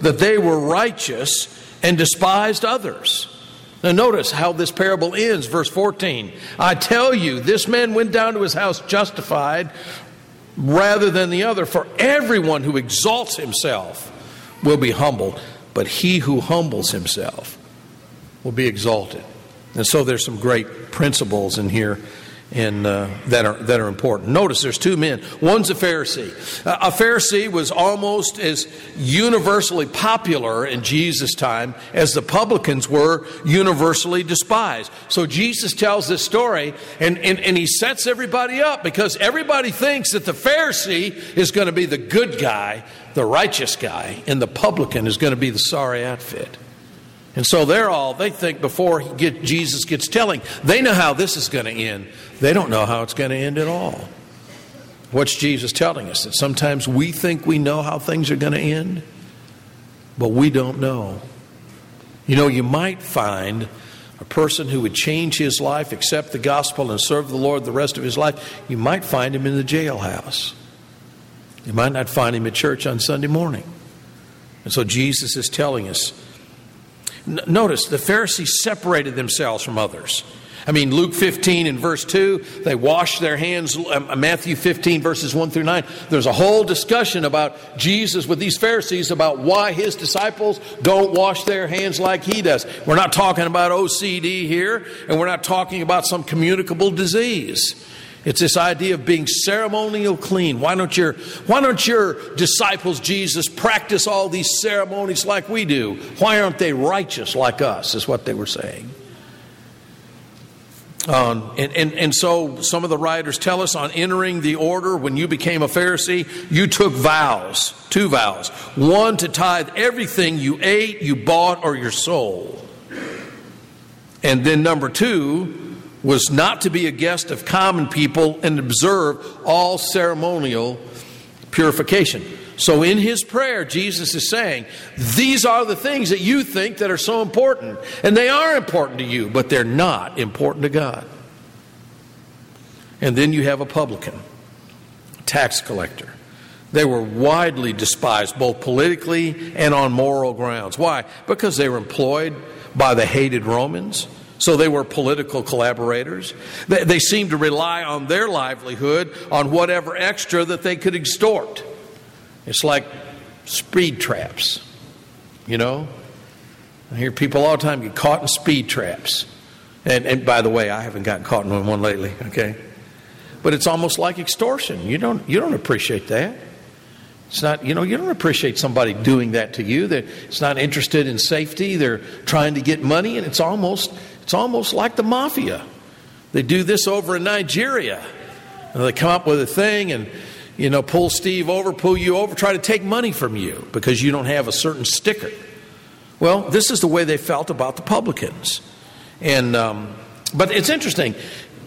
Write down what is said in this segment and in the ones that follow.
that they were righteous and despised others. Now, notice how this parable ends, verse 14. I tell you, this man went down to his house justified rather than the other, for everyone who exalts himself will be humbled, but he who humbles himself will be exalted. And so there's some great principles in here and uh, that are that are important. Notice there's two men. One's a Pharisee. A Pharisee was almost as universally popular in Jesus' time as the publicans were universally despised. So Jesus tells this story, and, and, and he sets everybody up because everybody thinks that the Pharisee is going to be the good guy, the righteous guy, and the publican is going to be the sorry outfit. And so they're all, they think before get, Jesus gets telling, they know how this is going to end. They don't know how it's going to end at all. What's Jesus telling us? That sometimes we think we know how things are going to end, but we don't know. You know, you might find a person who would change his life, accept the gospel, and serve the Lord the rest of his life, you might find him in the jailhouse. You might not find him at church on Sunday morning. And so Jesus is telling us Notice the Pharisees separated themselves from others. I mean, Luke 15 and verse 2, they wash their hands. Um, Matthew 15, verses 1 through 9. There's a whole discussion about Jesus with these Pharisees about why his disciples don't wash their hands like he does. We're not talking about OCD here, and we're not talking about some communicable disease. It's this idea of being ceremonial clean. Why don't your why don't your disciples, Jesus, practice all these ceremonies like we do? Why aren't they righteous like us? Is what they were saying. Um, and, and, and so some of the writers tell us on entering the order, when you became a Pharisee, you took vows, two vows. One to tithe everything you ate, you bought, or your soul. And then number two, was not to be a guest of common people and observe all ceremonial purification. So in his prayer, Jesus is saying, These are the things that you think that are so important. And they are important to you, but they're not important to God. And then you have a publican, tax collector. They were widely despised, both politically and on moral grounds. Why? Because they were employed by the hated Romans. So they were political collaborators. They, they seemed to rely on their livelihood on whatever extra that they could extort. It's like speed traps, you know? I hear people all the time get caught in speed traps. And, and by the way, I haven't gotten caught in one lately, okay? But it's almost like extortion. You don't, you don't appreciate that. It's not, you know, you don't appreciate somebody doing that to you. That it's not interested in safety. They're trying to get money, and it's almost it's almost like the mafia. They do this over in Nigeria. And they come up with a thing and, you know, pull Steve over, pull you over, try to take money from you because you don't have a certain sticker. Well, this is the way they felt about the publicans. And, um, but it's interesting.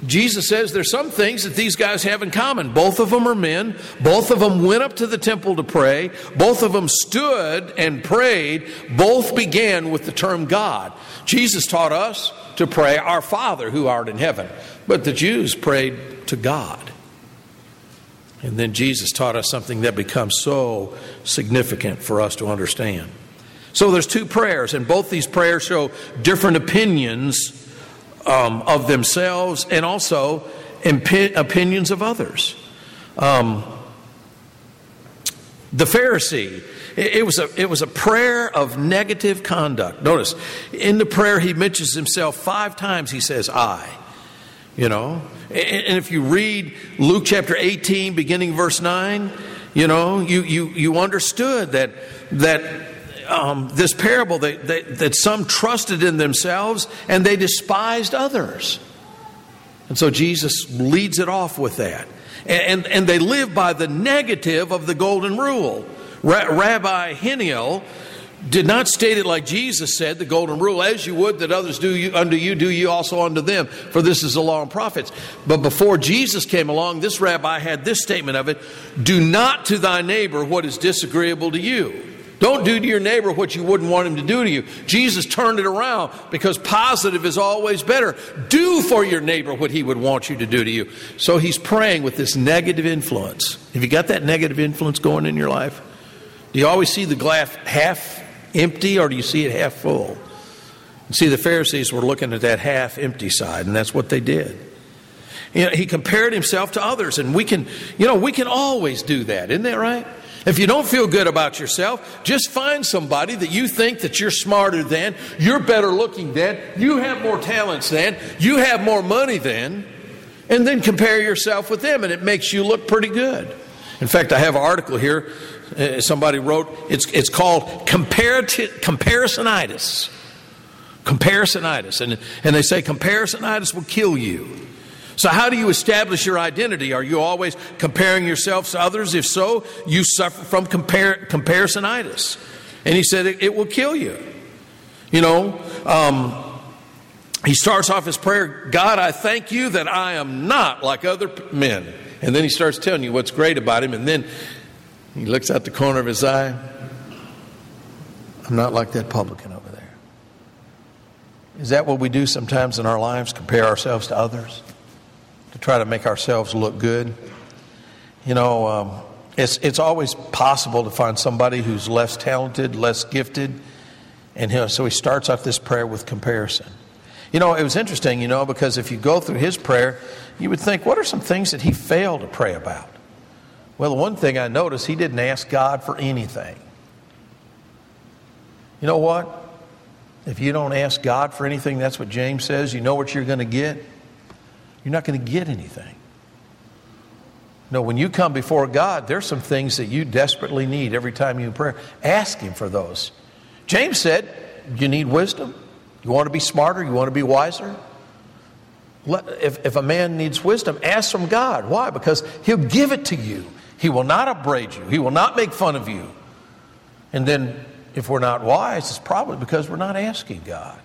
Jesus says there's some things that these guys have in common. Both of them are men. Both of them went up to the temple to pray. Both of them stood and prayed. Both began with the term God. Jesus taught us to pray, Our Father who art in heaven. But the Jews prayed to God. And then Jesus taught us something that becomes so significant for us to understand. So there's two prayers, and both these prayers show different opinions um, of themselves and also impi- opinions of others. Um, the Pharisee it was, a, it was a prayer of negative conduct. Notice, in the prayer, he mentions himself five times. He says, I. You know? And if you read Luke chapter 18, beginning verse 9, you know, you, you, you understood that, that um, this parable, that, that, that some trusted in themselves and they despised others. And so Jesus leads it off with that. And, and, they live by the negative of the golden rule. Rabbi Haniel did not state it like Jesus said, the golden rule, as you would that others do you, unto you, do you also unto them, for this is the law and prophets. But before Jesus came along, this rabbi had this statement of it Do not to thy neighbor what is disagreeable to you. Don't do to your neighbor what you wouldn't want him to do to you. Jesus turned it around because positive is always better. Do for your neighbor what he would want you to do to you. So he's praying with this negative influence. Have you got that negative influence going in your life? Do you always see the glass half empty or do you see it half full? see, the Pharisees were looking at that half empty side, and that's what they did. You know, he compared himself to others, and we can, you know, we can always do that, isn't that right? If you don't feel good about yourself, just find somebody that you think that you're smarter than, you're better looking than, you have more talents than, you have more money than, and then compare yourself with them, and it makes you look pretty good. In fact, I have an article here. Uh, somebody wrote. It's it's called comparisonitis. Comparisonitis, and and they say comparisonitis will kill you. So, how do you establish your identity? Are you always comparing yourselves to others? If so, you suffer from compar- comparisonitis. And he said it, it will kill you. You know, um, he starts off his prayer God, I thank you that I am not like other men. And then he starts telling you what's great about him. And then he looks out the corner of his eye. I'm not like that publican over there. Is that what we do sometimes in our lives? Compare ourselves to others? To try to make ourselves look good. You know, um, it's, it's always possible to find somebody who's less talented, less gifted. And know, so he starts off this prayer with comparison. You know, it was interesting, you know, because if you go through his prayer, you would think, what are some things that he failed to pray about? Well, the one thing I noticed, he didn't ask God for anything. You know what? If you don't ask God for anything, that's what James says, you know what you're going to get? You're not going to get anything. No, when you come before God, there's some things that you desperately need every time you pray. Ask Him for those. James said, You need wisdom. You want to be smarter? You want to be wiser? Let, if, if a man needs wisdom, ask from God. Why? Because He'll give it to you. He will not upbraid you, He will not make fun of you. And then, if we're not wise, it's probably because we're not asking God.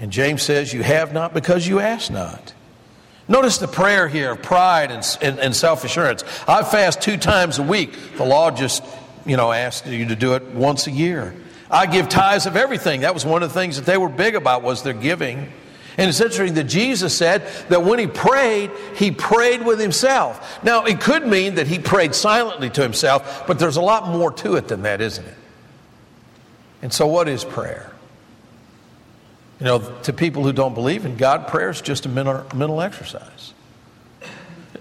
And James says, You have not because you ask not. Notice the prayer here of pride and, and, and self assurance. I fast two times a week. The law just, you know, asked you to do it once a year. I give tithes of everything. That was one of the things that they were big about was their giving. And it's interesting that Jesus said that when he prayed, he prayed with himself. Now, it could mean that he prayed silently to himself, but there's a lot more to it than that, isn't it? And so, what is prayer? You know, to people who don't believe in God, prayer is just a mental, exercise.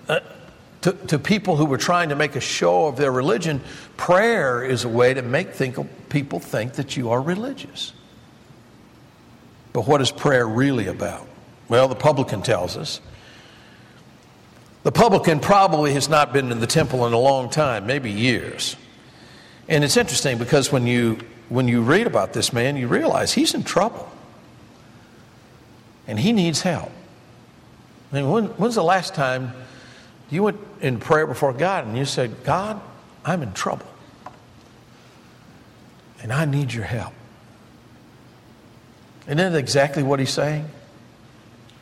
Uh, to, to people who were trying to make a show of their religion, prayer is a way to make think, people think that you are religious. But what is prayer really about? Well, the publican tells us. The publican probably has not been in the temple in a long time, maybe years. And it's interesting because when you, when you read about this man, you realize he's in trouble and he needs help. I mean, when, when's the last time you went in prayer before God and you said, God, I'm in trouble and I need your help? Isn't that exactly what he's saying?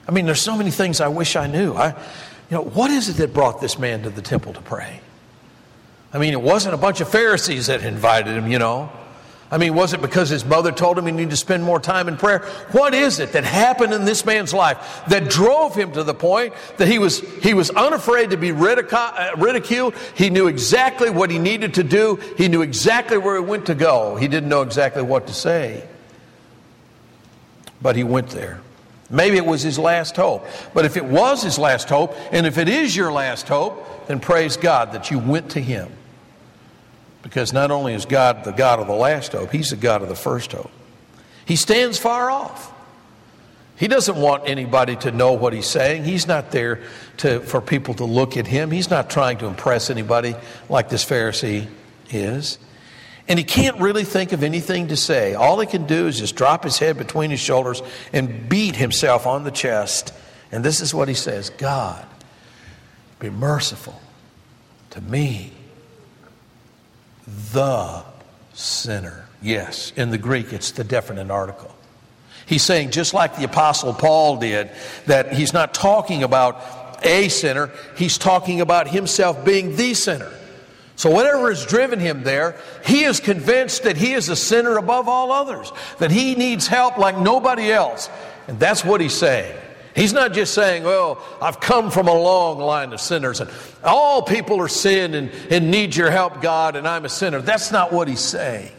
I mean, there's so many things I wish I knew. I, you know, what is it that brought this man to the temple to pray? I mean, it wasn't a bunch of Pharisees that invited him, you know. I mean, was it because his mother told him he needed to spend more time in prayer? What is it that happened in this man's life that drove him to the point that he was, he was unafraid to be uh, ridiculed? He knew exactly what he needed to do. He knew exactly where he went to go. He didn't know exactly what to say. But he went there. Maybe it was his last hope. But if it was his last hope, and if it is your last hope, then praise God that you went to him. Because not only is God the God of the last hope, He's the God of the first hope. He stands far off. He doesn't want anybody to know what he's saying. He's not there to, for people to look at him. He's not trying to impress anybody like this Pharisee is. And he can't really think of anything to say. All he can do is just drop his head between his shoulders and beat himself on the chest. And this is what he says God, be merciful to me, the sinner. Yes, in the Greek, it's the definite article. He's saying, just like the Apostle Paul did, that he's not talking about a sinner, he's talking about himself being the sinner. So, whatever has driven him there, he is convinced that he is a sinner above all others, that he needs help like nobody else. And that's what he's saying. He's not just saying, well, I've come from a long line of sinners and all people are sin and, and need your help, God, and I'm a sinner. That's not what he's saying.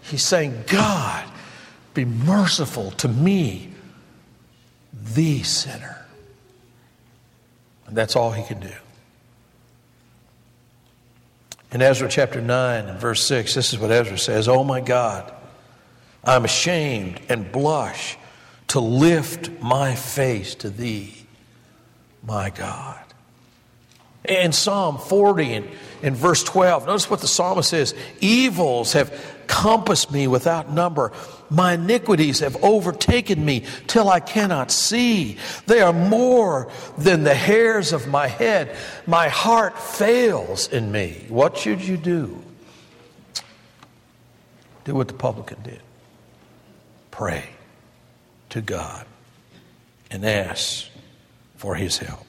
He's saying, God, be merciful to me, the sinner. And that's all he can do. In Ezra chapter 9 and verse 6, this is what Ezra says Oh my God, I'm ashamed and blush to lift my face to thee, my God. In Psalm 40 and in verse 12, notice what the psalmist says Evils have compassed me without number. My iniquities have overtaken me till I cannot see. They are more than the hairs of my head. My heart fails in me. What should you do? Do what the publican did pray to God and ask for his help.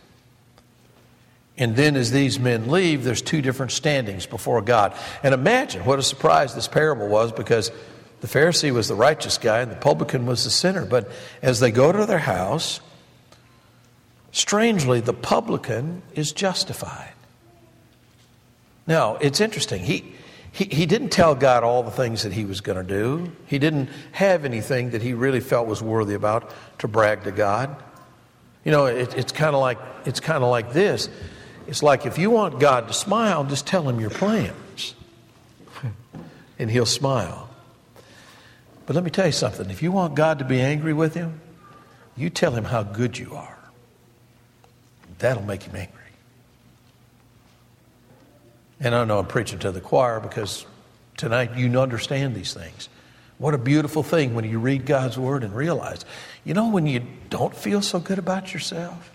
And then, as these men leave, there's two different standings before God. And imagine what a surprise this parable was because the Pharisee was the righteous guy and the publican was the sinner. But as they go to their house, strangely, the publican is justified. Now, it's interesting. He, he, he didn't tell God all the things that he was going to do, he didn't have anything that he really felt was worthy about to brag to God. You know, it, it's kind of like it's kind of like this. It's like if you want God to smile, just tell him your plans, and he'll smile. But let me tell you something. If you want God to be angry with him, you tell him how good you are. That'll make him angry. And I know I'm preaching to the choir because tonight you understand these things. What a beautiful thing when you read God's word and realize, you know, when you don't feel so good about yourself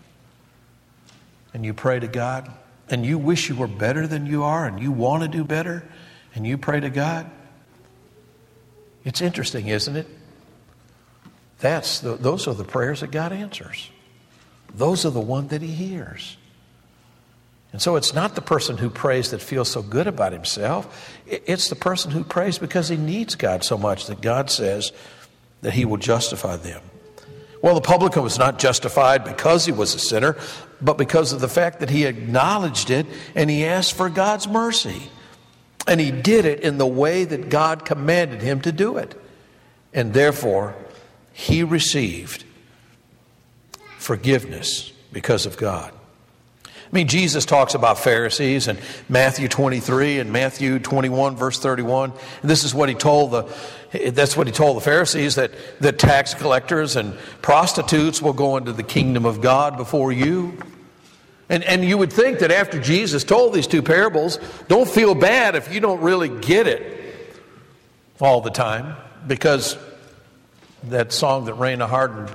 and you pray to God and you wish you were better than you are and you want to do better and you pray to God, it's interesting, isn't it? That's the, those are the prayers that God answers. Those are the one that He hears. And so it's not the person who prays that feels so good about himself. It's the person who prays because he needs God so much that God says that He will justify them. Well, the publican was not justified because he was a sinner, but because of the fact that he acknowledged it and he asked for God's mercy. And he did it in the way that God commanded him to do it. And therefore, he received forgiveness because of God. I mean, Jesus talks about Pharisees in Matthew 23 and Matthew 21, verse 31. And this is what he told the, that's what he told the Pharisees that, that tax collectors and prostitutes will go into the kingdom of God before you. And, and you would think that after Jesus told these two parables, don't feel bad if you don't really get it all the time, because that song that Raina Harden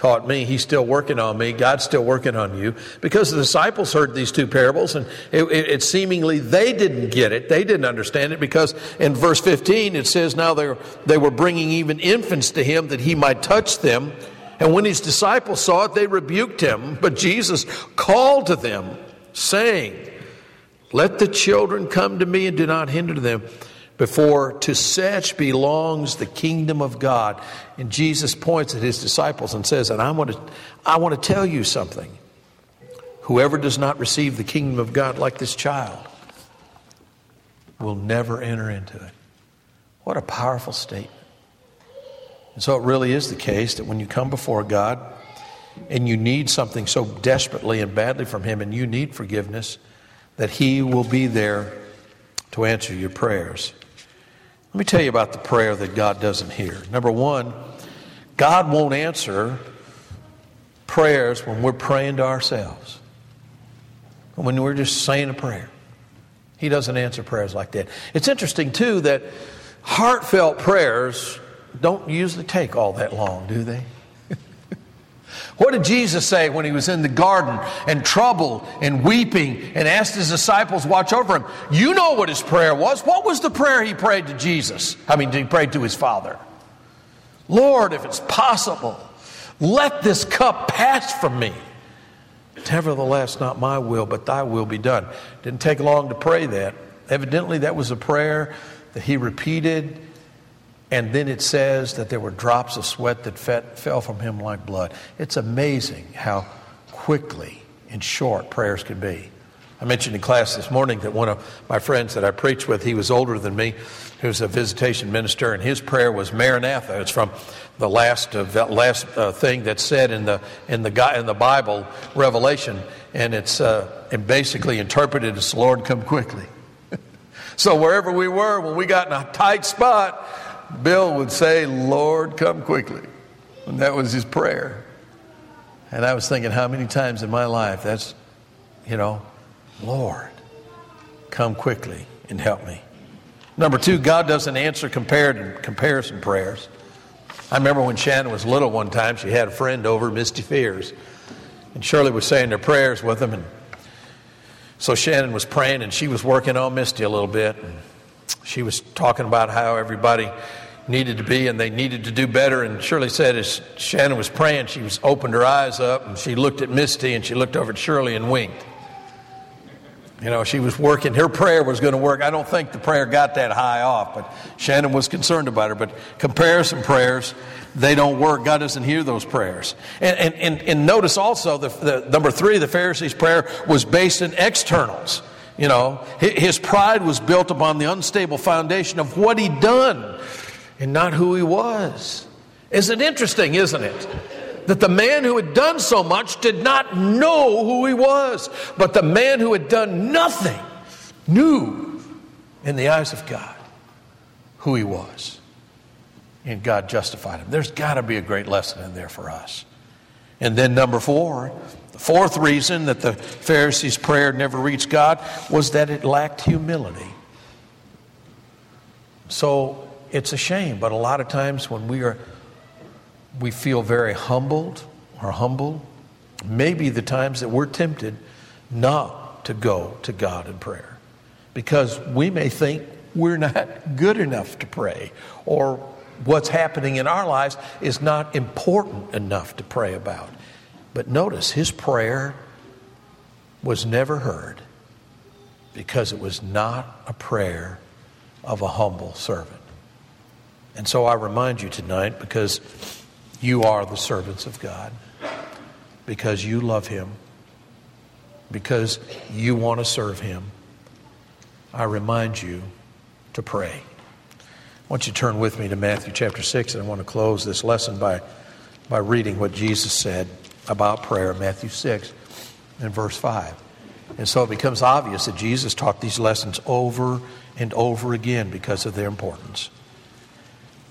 taught me, he's still working on me, God's still working on you. Because the disciples heard these two parables, and it, it, it seemingly they didn't get it, they didn't understand it, because in verse 15 it says, Now they, they were bringing even infants to him that he might touch them. And when his disciples saw it, they rebuked him. But Jesus called to them, saying, Let the children come to me and do not hinder them. Before to such belongs the kingdom of God. And Jesus points at his disciples and says, And I want to, I want to tell you something. Whoever does not receive the kingdom of God like this child will never enter into it. What a powerful statement. And so it really is the case that when you come before God and you need something so desperately and badly from Him and you need forgiveness, that He will be there to answer your prayers. Let me tell you about the prayer that God doesn't hear. Number one, God won't answer prayers when we're praying to ourselves, when we're just saying a prayer. He doesn't answer prayers like that. It's interesting, too, that heartfelt prayers don't usually take all that long, do they? What did Jesus say when he was in the garden and troubled and weeping and asked his disciples watch over him? You know what his prayer was. What was the prayer he prayed to Jesus? I mean, he prayed to his Father. Lord, if it's possible, let this cup pass from me. Nevertheless, not my will, but thy will be done. Didn't take long to pray that. Evidently, that was a prayer that he repeated and then it says that there were drops of sweat that fell from him like blood. It's amazing how quickly and short prayers can be. I mentioned in class this morning that one of my friends that I preached with, he was older than me, was a visitation minister, and his prayer was Maranatha. It's from the last last uh, thing that's said in the in the in the Bible, Revelation, and it's uh, and basically interpreted as "Lord, come quickly." so wherever we were, when we got in a tight spot, Bill would say, "Lord, come quickly," and that was his prayer. And I was thinking, how many times in my life that's, you know, Lord, come quickly and help me. Number two, God doesn't answer comparison prayers. I remember when Shannon was little one time, she had a friend over, Misty Fears. And Shirley was saying their prayers with them. And so Shannon was praying and she was working on Misty a little bit. And she was talking about how everybody needed to be and they needed to do better. And Shirley said as Shannon was praying, she was opened her eyes up and she looked at Misty and she looked over at Shirley and winked. You know, she was working, her prayer was going to work. I don't think the prayer got that high off, but Shannon was concerned about her. But comparison prayers, they don't work. God doesn't hear those prayers. And, and, and, and notice also, the, the, number three, the Pharisee's prayer was based in externals. You know, his pride was built upon the unstable foundation of what he'd done and not who he was. Isn't interesting, isn't it? that the man who had done so much did not know who he was, but the man who had done nothing knew in the eyes of God who he was. And God justified him. There's got to be a great lesson in there for us. And then, number four, the fourth reason that the Pharisees' prayer never reached God was that it lacked humility. So it's a shame, but a lot of times when we are we feel very humbled or humble, maybe the times that we're tempted not to go to God in prayer because we may think we're not good enough to pray or what's happening in our lives is not important enough to pray about. But notice his prayer was never heard because it was not a prayer of a humble servant. And so I remind you tonight because you are the servants of God because you love Him, because you want to serve Him. I remind you to pray. I want you to turn with me to Matthew chapter 6, and I want to close this lesson by, by reading what Jesus said about prayer, Matthew 6 and verse 5. And so it becomes obvious that Jesus taught these lessons over and over again because of their importance.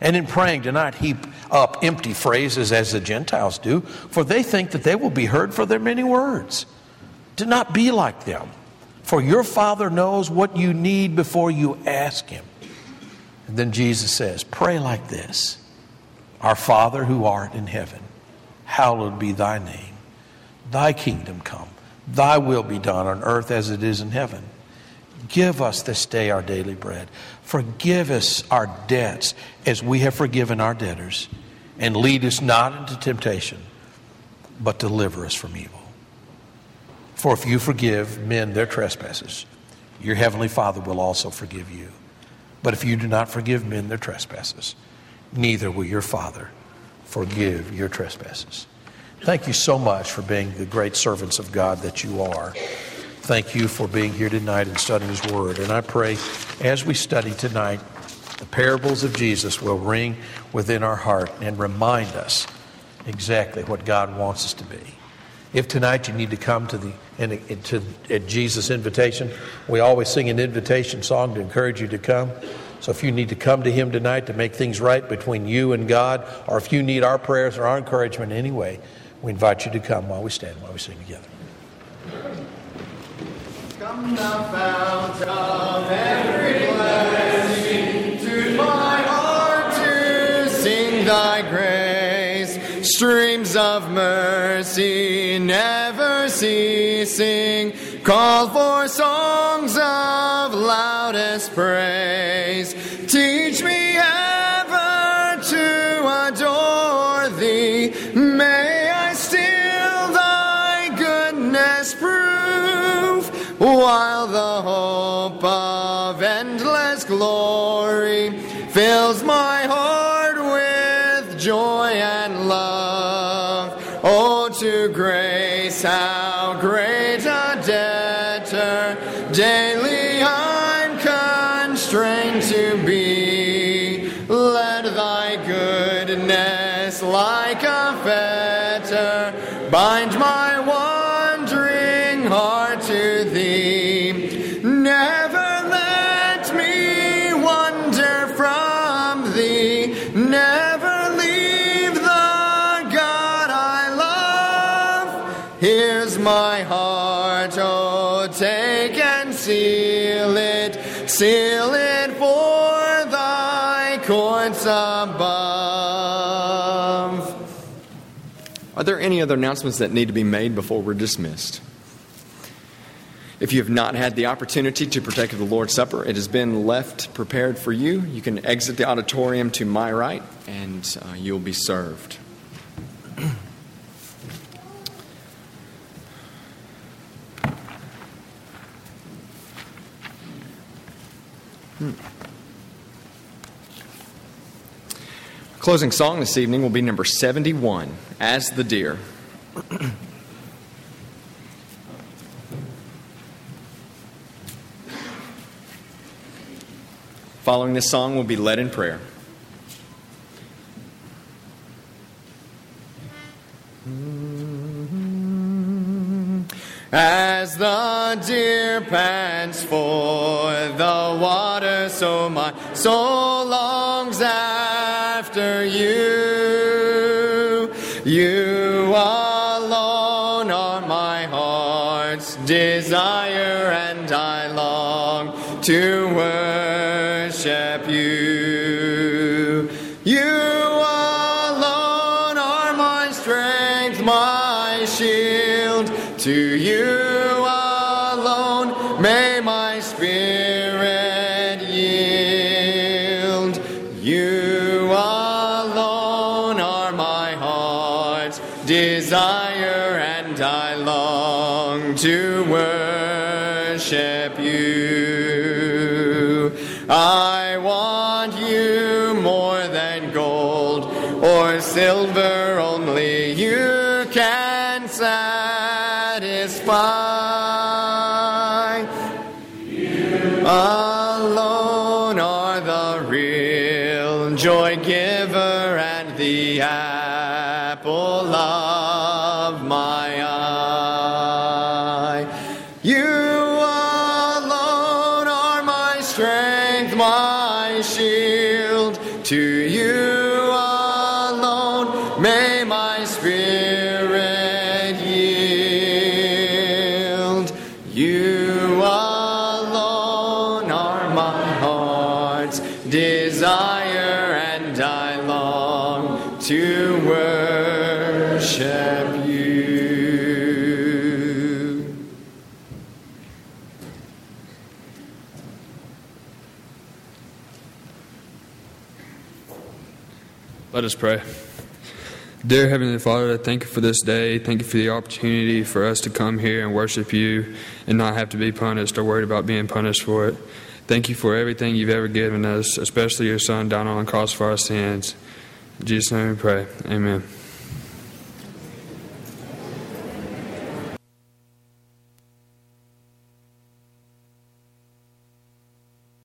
And in praying, do not heap up empty phrases as the Gentiles do, for they think that they will be heard for their many words. Do not be like them, for your Father knows what you need before you ask Him. And then Jesus says, Pray like this Our Father who art in heaven, hallowed be thy name. Thy kingdom come, thy will be done on earth as it is in heaven. Give us this day our daily bread. Forgive us our debts as we have forgiven our debtors. And lead us not into temptation, but deliver us from evil. For if you forgive men their trespasses, your heavenly Father will also forgive you. But if you do not forgive men their trespasses, neither will your Father forgive your trespasses. Thank you so much for being the great servants of God that you are. Thank you for being here tonight and studying His Word. And I pray as we study tonight, the parables of Jesus will ring within our heart and remind us exactly what God wants us to be. If tonight you need to come to the to Jesus' invitation, we always sing an invitation song to encourage you to come. So if you need to come to Him tonight to make things right between you and God, or if you need our prayers or our encouragement anyway, we invite you to come while we stand, while we sing together. Come fount of mercy never ceasing Call for songs of loudest praise. Fetter, bind my wandering heart to thee. Never let me wander from thee. Never leave the God I love. Here's my heart, oh, take and seal it, seal there any other announcements that need to be made before we're dismissed? If you have not had the opportunity to partake of the Lord's Supper, it has been left prepared for you. You can exit the auditorium to my right, and uh, you'll be served. Closing song this evening will be number 71, As the Deer. Following this song will be led in prayer. As the deer pants for the water, so my soul longs after you. You alone are my heart's desire, and I long to worship you. I want you more than gold or silver, only you can satisfy. Alone are the real joy giver and the heart's desire, and I long to worship you. Let us pray. Dear Heavenly Father, thank you for this day. Thank you for the opportunity for us to come here and worship you and not have to be punished or worried about being punished for it. Thank you for everything you've ever given us, especially your Son down on the cross for our sins. In Jesus' name we pray. Amen.